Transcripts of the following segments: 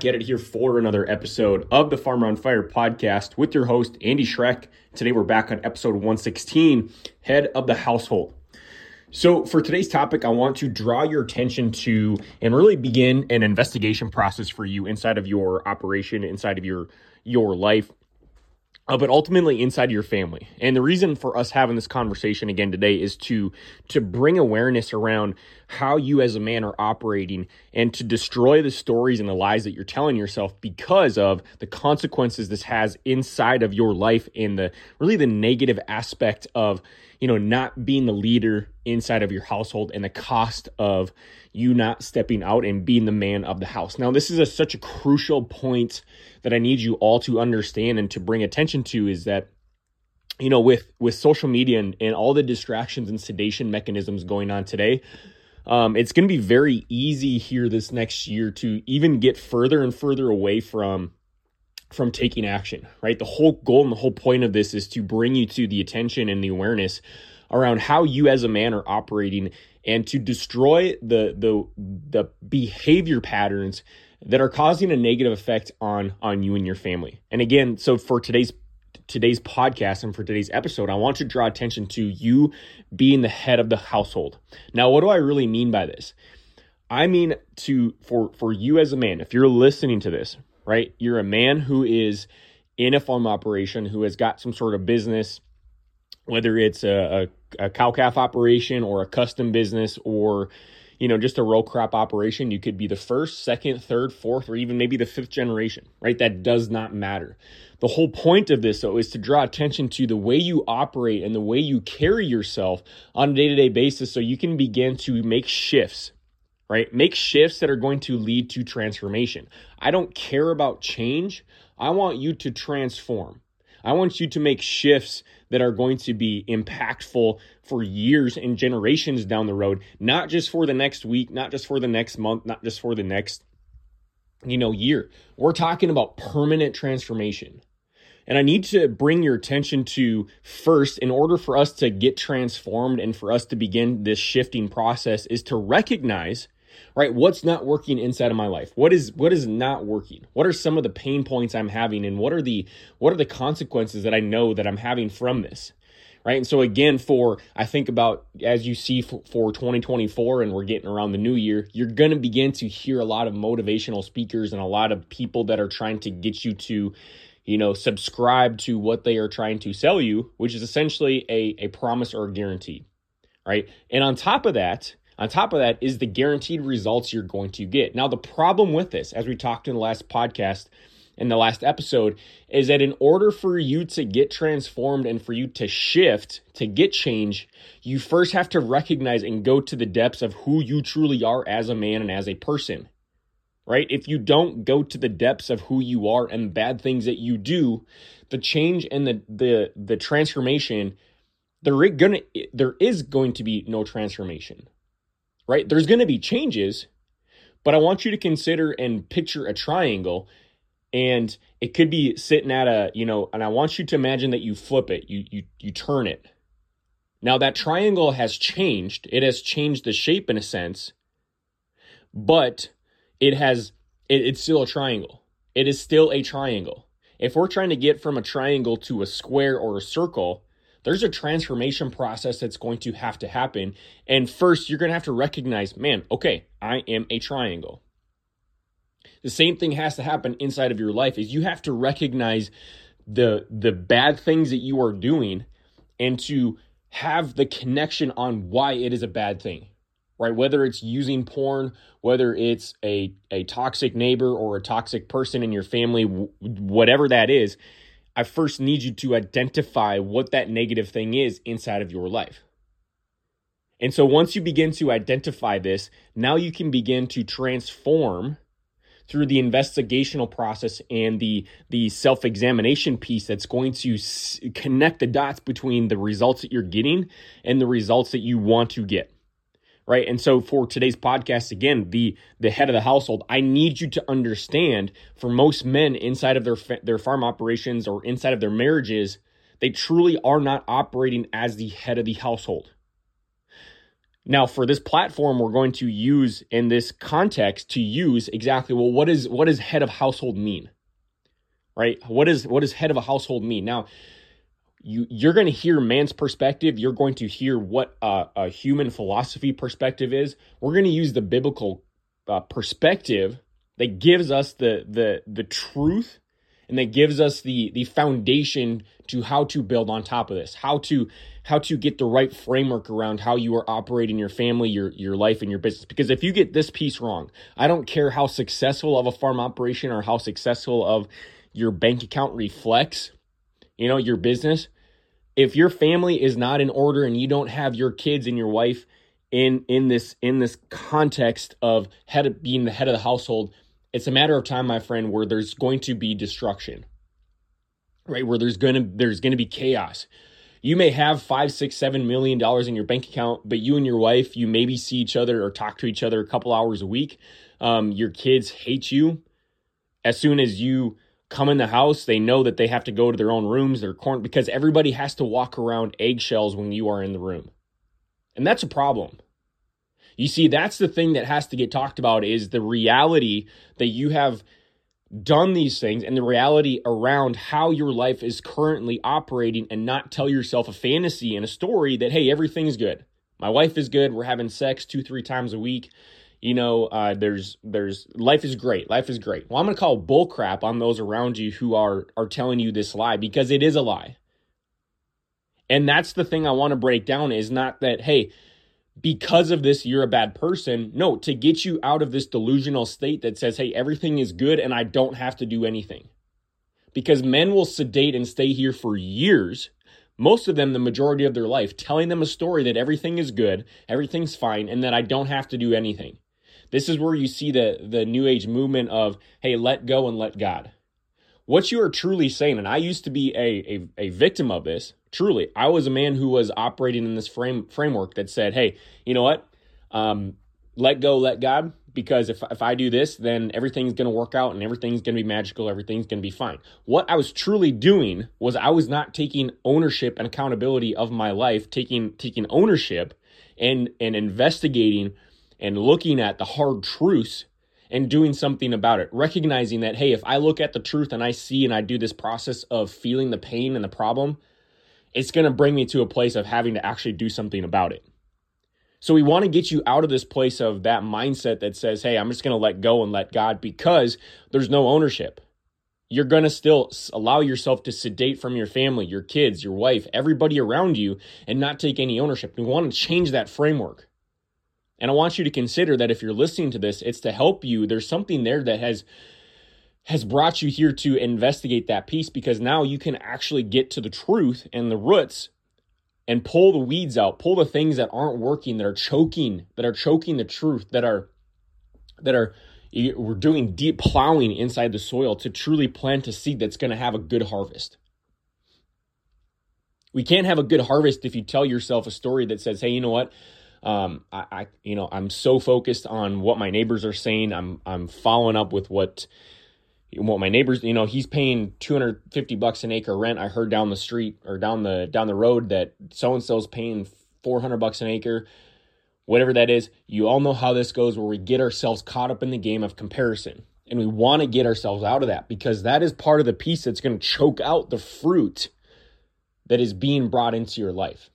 back at it here for another episode of the Farmer on Fire podcast with your host, Andy Schreck. Today we're back on episode 116, Head of the Household. So, for today's topic, I want to draw your attention to and really begin an investigation process for you inside of your operation, inside of your your life, uh, but ultimately inside your family. And the reason for us having this conversation again today is to to bring awareness around how you as a man are operating and to destroy the stories and the lies that you're telling yourself because of the consequences this has inside of your life and the really the negative aspect of you know not being the leader inside of your household and the cost of you not stepping out and being the man of the house. Now, this is a, such a crucial point that I need you all to understand and to bring attention to is that you know with with social media and, and all the distractions and sedation mechanisms going on today um, it's going to be very easy here this next year to even get further and further away from from taking action right the whole goal and the whole point of this is to bring you to the attention and the awareness around how you as a man are operating and to destroy the the the behavior patterns that are causing a negative effect on on you and your family. And again, so for today's today's podcast and for today's episode, I want to draw attention to you being the head of the household. Now, what do I really mean by this? I mean to for for you as a man, if you're listening to this, right? You're a man who is in a farm operation who has got some sort of business whether it's a, a, a cow calf operation or a custom business or you know just a row crop operation you could be the first second third fourth or even maybe the fifth generation right? That does not matter. The whole point of this though is to draw attention to the way you operate and the way you carry yourself on a day-to-day basis so you can begin to make shifts right? Make shifts that are going to lead to transformation. I don't care about change. I want you to transform. I want you to make shifts that are going to be impactful for years and generations down the road, not just for the next week, not just for the next month, not just for the next you know year. We're talking about permanent transformation. And I need to bring your attention to first, in order for us to get transformed and for us to begin this shifting process, is to recognize right? What's not working inside of my life? What is what is not working? What are some of the pain points i'm having? And what are the what are the consequences that i know that i'm having from this right? And so again for i think about as you see for, for 2024 and we're getting around the new year you're going to begin to hear a lot of motivational speakers and a lot of people that are trying to get you to you know subscribe to what they are trying to sell you which is essentially a, a promise or a guarantee right? And on top of that on top of that is the guaranteed results you're going to get. Now, the problem with this, as we talked in the last podcast, in the last episode, is that in order for you to get transformed and for you to shift, to get change, you first have to recognize and go to the depths of who you truly are as a man and as a person. Right? If you don't go to the depths of who you are and bad things that you do, the change and the the the transformation there gonna there is going to be no transformation right? There's going to be changes, but I want you to consider and picture a triangle and it could be sitting at a, you know, and I want you to imagine that you flip it, you you you turn it. Now that triangle has changed. It has changed the shape in a sense, but it has it, it's still a triangle. It is still a triangle. If we're trying to get from a triangle to a square or a circle, there's a transformation process that's going to have to happen. And first, you're going to have to recognize, man, okay, I am a triangle. The same thing has to happen inside of your life is you have to recognize the the bad things that you are doing and to have the connection on why it is a bad thing right whether it's using porn whether it's a a toxic neighbor or a toxic person in your family whatever that is I first need you to identify what that negative thing is inside of your life. And so once you begin to identify this, now you can begin to transform through the investigational process and the the self-examination piece that's going to s- connect the dots between the results that you're getting and the results that you want to get right? And so for today's podcast, again, the the head of the household, I need you to understand for most men inside of their their farm operations or inside of their marriages, they truly are not operating as the head of the household. Now, for this platform, we're going to use in this context to use exactly well, what is what does head of household mean? Right? What is what does head of a household mean? Now, you you're going to hear man's perspective. You're going to hear what uh, a human philosophy perspective is. We're going to use the biblical uh, perspective that gives us the the the truth and that gives us the the foundation to how to build on top of this how to how to get the right framework around how you are operating your family your your life and your business because if you get this piece wrong i don't care how successful of a farm operation or how successful of your bank account reflects you know your business if your family is not in order and you don't have your kids and your wife in in this in this context of head of being the head of the household it's a matter of time, my friend, where there's going to be destruction, right? Where there's to there's to be chaos. You may have five, six, seven million dollars in your bank account, but you and your wife, you maybe see each other or talk to each other a couple hours a week. Um, your kids hate you. As soon as you come in the house, they know that they have to go to their own rooms, their corn, because everybody has to walk around eggshells when you are in the room. And that's a problem. You see, that's the thing that has to get talked about is the reality that you have done these things and the reality around how your life is currently operating and not tell yourself a fantasy and a story that, hey, everything's good. My wife is good. We're having sex two, three times a week. You know, uh, there's, there's, life is great. Life is great. Well, I'm to call bull crap on those around you who are, are telling you this lie because it is a lie. And that's the thing I want to break down is not that, hey, because of this, you're a bad person. No, to get you out of this delusional state that says, hey, everything is good and I don't have to do anything. Because men will sedate and stay here for years, most of them the majority of their life, telling them a story that everything is good, everything's fine, and that I don't have to do anything. This is where you see the, the new age movement of, hey, let go and let God. What you are truly saying, and I used to be a, a, a victim of this, truly i was a man who was operating in this frame framework that said hey you know what um, let go let god because if, if i do this then everything's going to work out and everything's going to be magical everything's going to be fine what i was truly doing was i was not taking ownership and accountability of my life taking taking ownership and and investigating and looking at the hard truths and doing something about it recognizing that hey if i look at the truth and i see and i do this process of feeling the pain and the problem it's going to bring me to a place of having to actually do something about it. So we want to get you out of this place of that mindset that says, hey, I'm just going to let go and let God because there's no ownership. You're going to still allow yourself to sedate from your family, your kids, your wife, everybody around you, and not take any ownership. We want to change that framework. And I want you to consider that if you're listening to this, it's to help you. There's something there that has has brought you here to investigate that piece because now you can actually get to the truth and the roots and pull the weeds out, pull the things that aren't working, that are choking, that are choking the truth, that are that are we're doing deep plowing inside the soil to truly plant a seed that's going to have a good harvest. We can't have a good harvest if you tell yourself a story that says, "Hey, you know what? Um, I, I, you know, I'm so focused on what my neighbors are saying. I'm, I'm following up with what what my neighbors, you know, he's paying 250 bucks an acre rent. I heard down the street or down the down the road that so and so's paying 400 bucks an acre. Whatever that is, you all know how this goes where we get ourselves caught up in the game of comparison. And we want to get ourselves out of that because that is part of the piece that's going to choke out the fruit that is being brought into your life.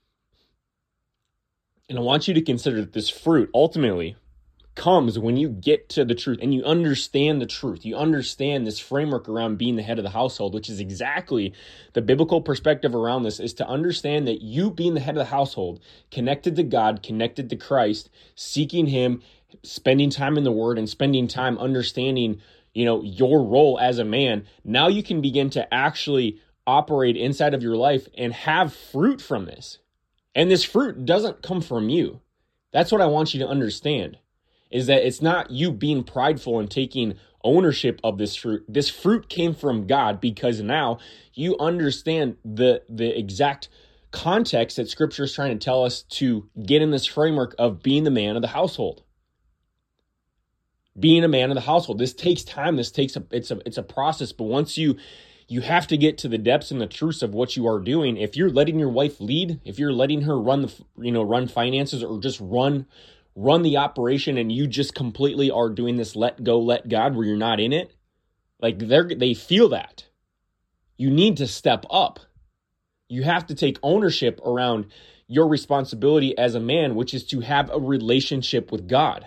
And I want you to consider that this fruit ultimately comes when you get to the truth and you understand the truth. You understand this framework around being the head of the household, which is exactly the biblical perspective around this is to understand that you being the head of the household, connected to God, connected to Christ, seeking him, spending time in the word and spending time understanding, you know, your role as a man, now you can begin to actually operate inside of your life and have fruit from this. And this fruit doesn't come from you. That's what I want you to understand is that it's not you being prideful and taking ownership of this fruit. This fruit came from God because now you understand the the exact context that scripture is trying to tell us to get in this framework of being the man of the household. Being a man of the household. This takes time. This takes a it's a it's a process, but once you you have to get to the depths and the truths of what you are doing. If you're letting your wife lead, if you're letting her run the you know run finances or just run run the operation and you just completely are doing this let go let God where you're not in it, like they're they feel that. You need to step up. You have to take ownership around your responsibility as a man, which is to have a relationship with God.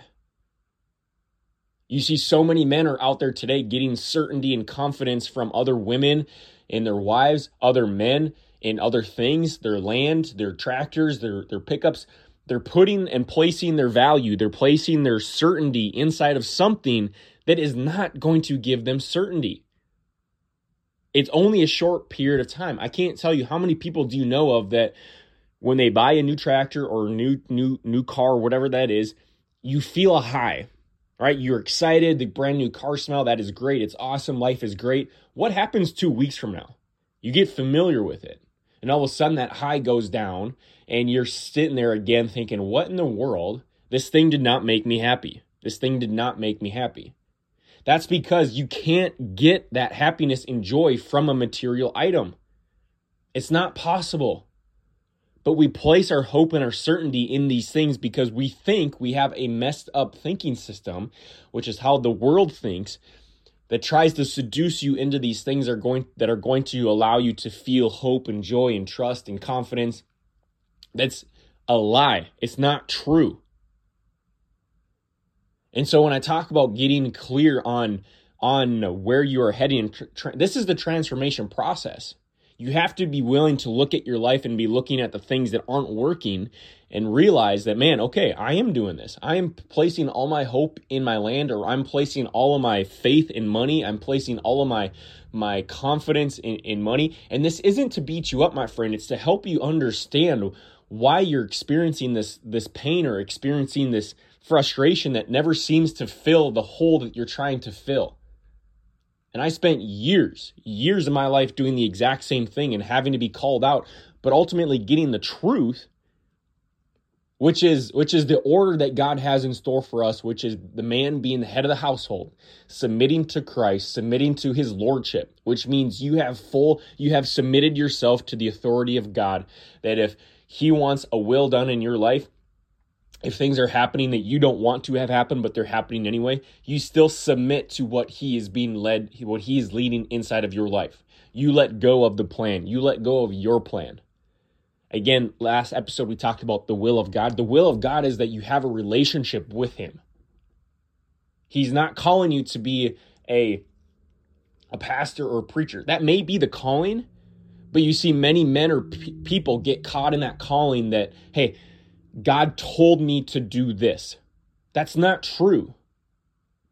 You see, so many men are out there today getting certainty and confidence from other women and their wives, other men, and other things, their land, their tractors, their, their pickups. They're putting and placing their value, they're placing their certainty inside of something that is not going to give them certainty. It's only a short period of time. I can't tell you how many people do you know of that when they buy a new tractor or new new new car, whatever that is, you feel a high right? You're excited, the brand new car smell, that is great. It's awesome. Life is great. What happens two weeks from now? You get familiar with it. And all of a sudden, that high goes down, and you're sitting there again thinking, what in the world? This thing did not make me happy. This thing did not make me happy. That's because you can't get that happiness and joy from a material item. It's not possible. But we place our hope and our certainty in these things because we think we have a messed up thinking system, which is how the world thinks, that tries to seduce you into these things are going that are going to allow you to feel hope and joy and trust and confidence. That's a lie. It's not true. And so when I talk about getting clear on on where you are heading, this is the transformation process you have to be willing to look at your life and be looking at the things that aren't working and realize that, man, okay, I am doing this. I am placing all my hope in my land, or I'm placing all of my faith in money. I'm placing all of my my confidence in, in money. And this isn't to beat you up, my friend. It's to help you understand why you're experiencing this this pain or experiencing this frustration that never seems to fill the hole that you're trying to fill. And I spent years, years of my life doing the exact same thing and having to be called out, but ultimately getting the truth, which is which is the order that God has in store for us, which is the man being the head of the household, submitting to Christ, submitting to his lordship, which means you have full you have submitted yourself to the authority of God that if he wants a will done in your life, if things are happening that you don't want to have happen but they're happening anyway you still submit to what he is being led what he is leading inside of your life. You let go of the plan. You let go of your plan. Again last episode we talked about the will of god. The will of god is that you have a relationship with him. He's not calling you to be a a pastor or a preacher. That may be the calling but you see many men or p- people get caught in that calling that hey God told me to do this. That's not true.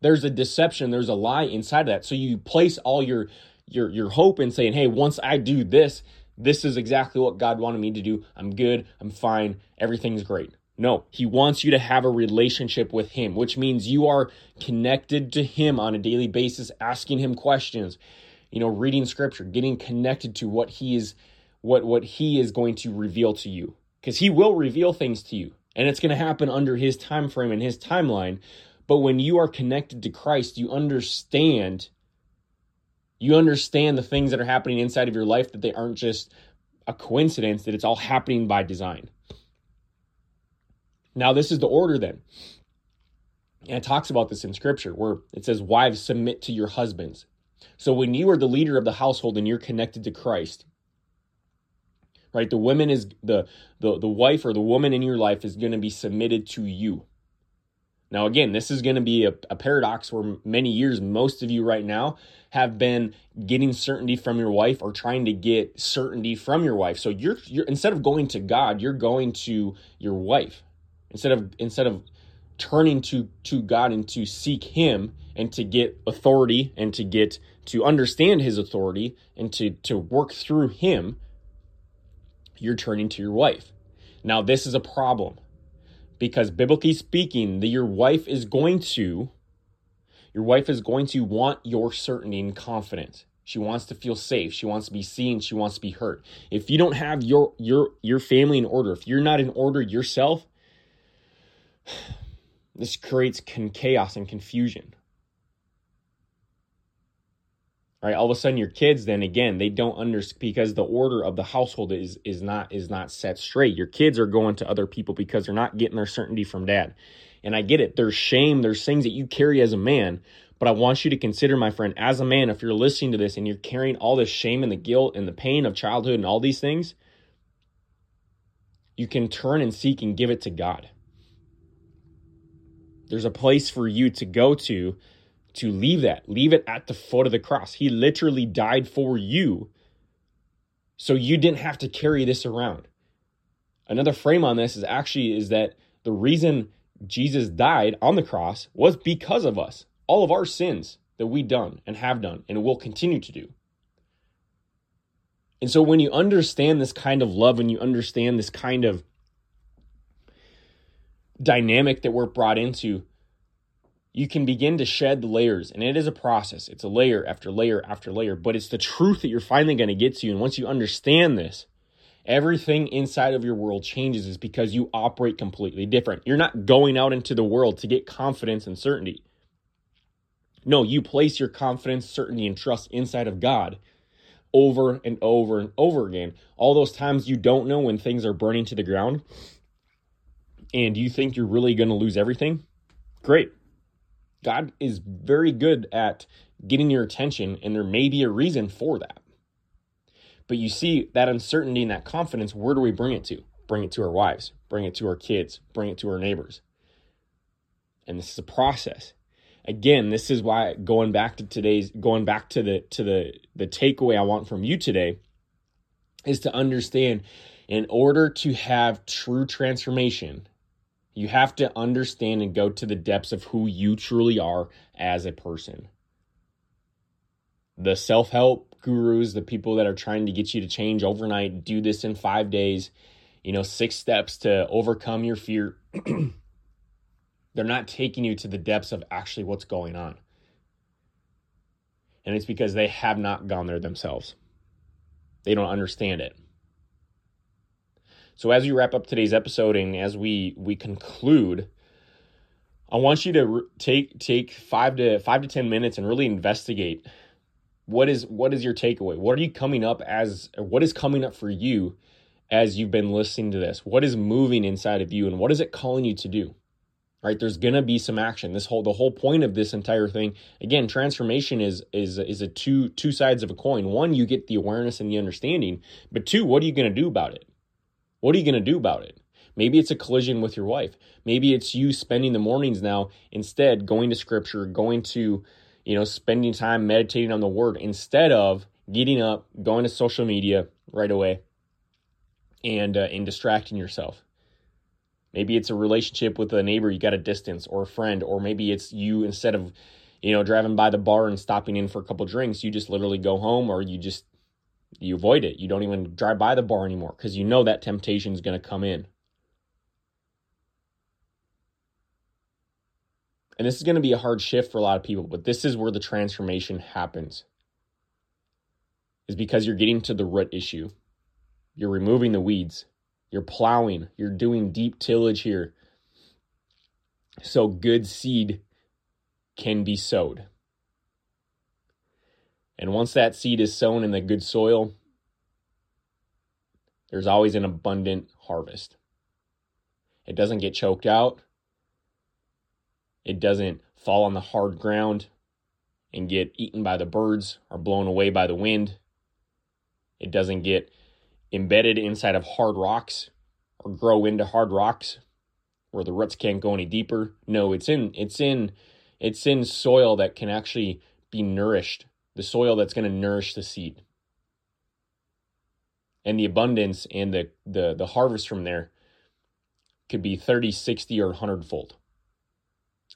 There's a deception, there's a lie inside of that. So you place all your your your hope in saying, "Hey, once I do this, this is exactly what God wanted me to do. I'm good, I'm fine, everything's great." No, he wants you to have a relationship with him, which means you are connected to him on a daily basis, asking him questions, you know, reading scripture, getting connected to what he is what what he is going to reveal to you because he will reveal things to you and it's going to happen under his time frame and his timeline. But when you are connected to christ you understand you understand the things that are happening inside of your life that they aren't just a coincidence that it's all happening by design. Now this is the order then. And it talks about this in scripture where it says wives submit to your husbands. So when you are the leader of the household and you're connected to christ right the woman is the the, the wife or the woman in your life is going to be submitted to you. Now again this is going to be a, a paradox where many years most of you right now have been getting certainty from your wife or trying to get certainty from your wife. So you're you're instead of going to god you're going to your wife. Instead of instead of turning to to god and to seek him and to get authority and to get to understand his authority and to to work through him you're turning to your wife. Now, this is a problem because biblically speaking, the, your wife is going to your wife is going to want your certainty and confidence. She wants to feel safe. She wants to be seen. She wants to be heard. If you don't have your your your family in order, if you're not in order yourself, this creates chaos and confusion. Right? All of a sudden your kids then again they don't understand because the order of the household is is not is not set straight. Your kids are going to other people because they're not getting their certainty from dad. And i get it. There's shame. There's things that you carry as a man. But i want you to consider my friend as a man if you're listening to this and you're carrying all this shame and the guilt and the pain of childhood and all these things you can turn and seek and give it to god. There's a place for you to go to to leave that. Leave it at the foot of the cross. He literally died for you. So you didn't have to carry this around. Another frame on this is actually is that the reason Jesus died on the cross was because of us. All of our sins that we done and have done and will continue to do. And so when you understand this kind of love and you understand this kind of dynamic that we're brought into, you can begin to shed the layers. And it is a process. It's a layer after layer after layer, but it's the truth that you're finally going to get to. And once you understand this, everything inside of your world changes is because you operate completely different. You're not going out into the world to get confidence and certainty. No, you place your confidence, certainty, and trust inside of God over and over and over again. All those times you don't know when things are burning to the ground and you think you're really going to lose everything. Great. God is very good at getting your attention, and there may be a reason for that. But you see that uncertainty and that confidence, where do we bring it to? Bring it to our wives, bring it to our kids, bring it to our neighbors. And this is a process. Again, this is why going back to today's going back to the to the the takeaway I want from you today is to understand in order to have true transformation, you have to understand and go to the depths of who you truly are as a person. The self help gurus, the people that are trying to get you to change overnight, do this in five days, you know, six steps to overcome your fear. They're not taking you to the depths of actually what's going on. And it's because they have not gone there themselves. They don't understand it. So as we wrap up today's episode and as we we conclude, I want you to re- take take 5 to 5 to 10 minutes and really investigate what is what is your takeaway? What are you coming up as what is coming up for you as you've been listening to this? What is moving inside of you and what is it calling you to do? Right? There's going to be some action. This whole the whole point of this entire thing, again, transformation is is is a two two sides of a coin. One, you get the awareness and the understanding, but two, what are you going to do about it? What are you going to do about it? Maybe it's a collision with your wife. Maybe it's you spending the mornings now instead going to scripture, going to, you know, spending time meditating on the word instead of getting up, going to social media right away and uh, and distracting yourself. Maybe it's a relationship with a neighbor you got a distance or a friend or maybe it's you instead of you know driving by the bar and stopping in for a couple drinks, you just literally go home or you just you avoid it. You don't even drive by the bar anymore because you know that temptation is going to come in. And this is going to be a hard shift for a lot of people, but this is where the transformation happens. Is because you're getting to the root issue. You're removing the weeds. You're plowing. You're doing deep tillage here. So good seed can be sowed. And once that seed is sown in the good soil, there's always an abundant harvest. It doesn't get choked out. It doesn't fall on the hard ground and get eaten by the birds or blown away by the wind. It doesn't get embedded inside of hard rocks or grow into hard rocks where the roots can't go any deeper. No, it's in it's in it's in soil that can actually be nourished the soil that's going to nourish the seed. And the abundance and the, the, the harvest from there could be 30, 60, or 100 fold.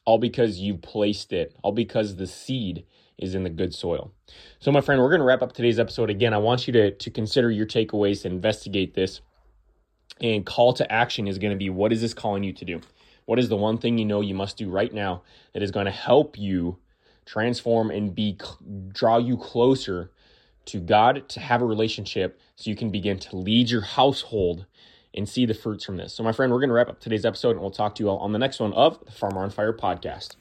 All because you placed it, all because the seed is in the good soil. So, my friend, we're going to wrap up today's episode. Again, I want you to, to consider your takeaways, and investigate this. And call to action is going to be what is this calling you to do? What is the one thing you know you must do right now that is going to help you transform and be draw you closer to God to have a relationship so you can begin to lead your household and see the fruits from this. So my friend, we're going to wrap up today's episode and we'll talk to you all on the next one of the Farmer on Fire podcast.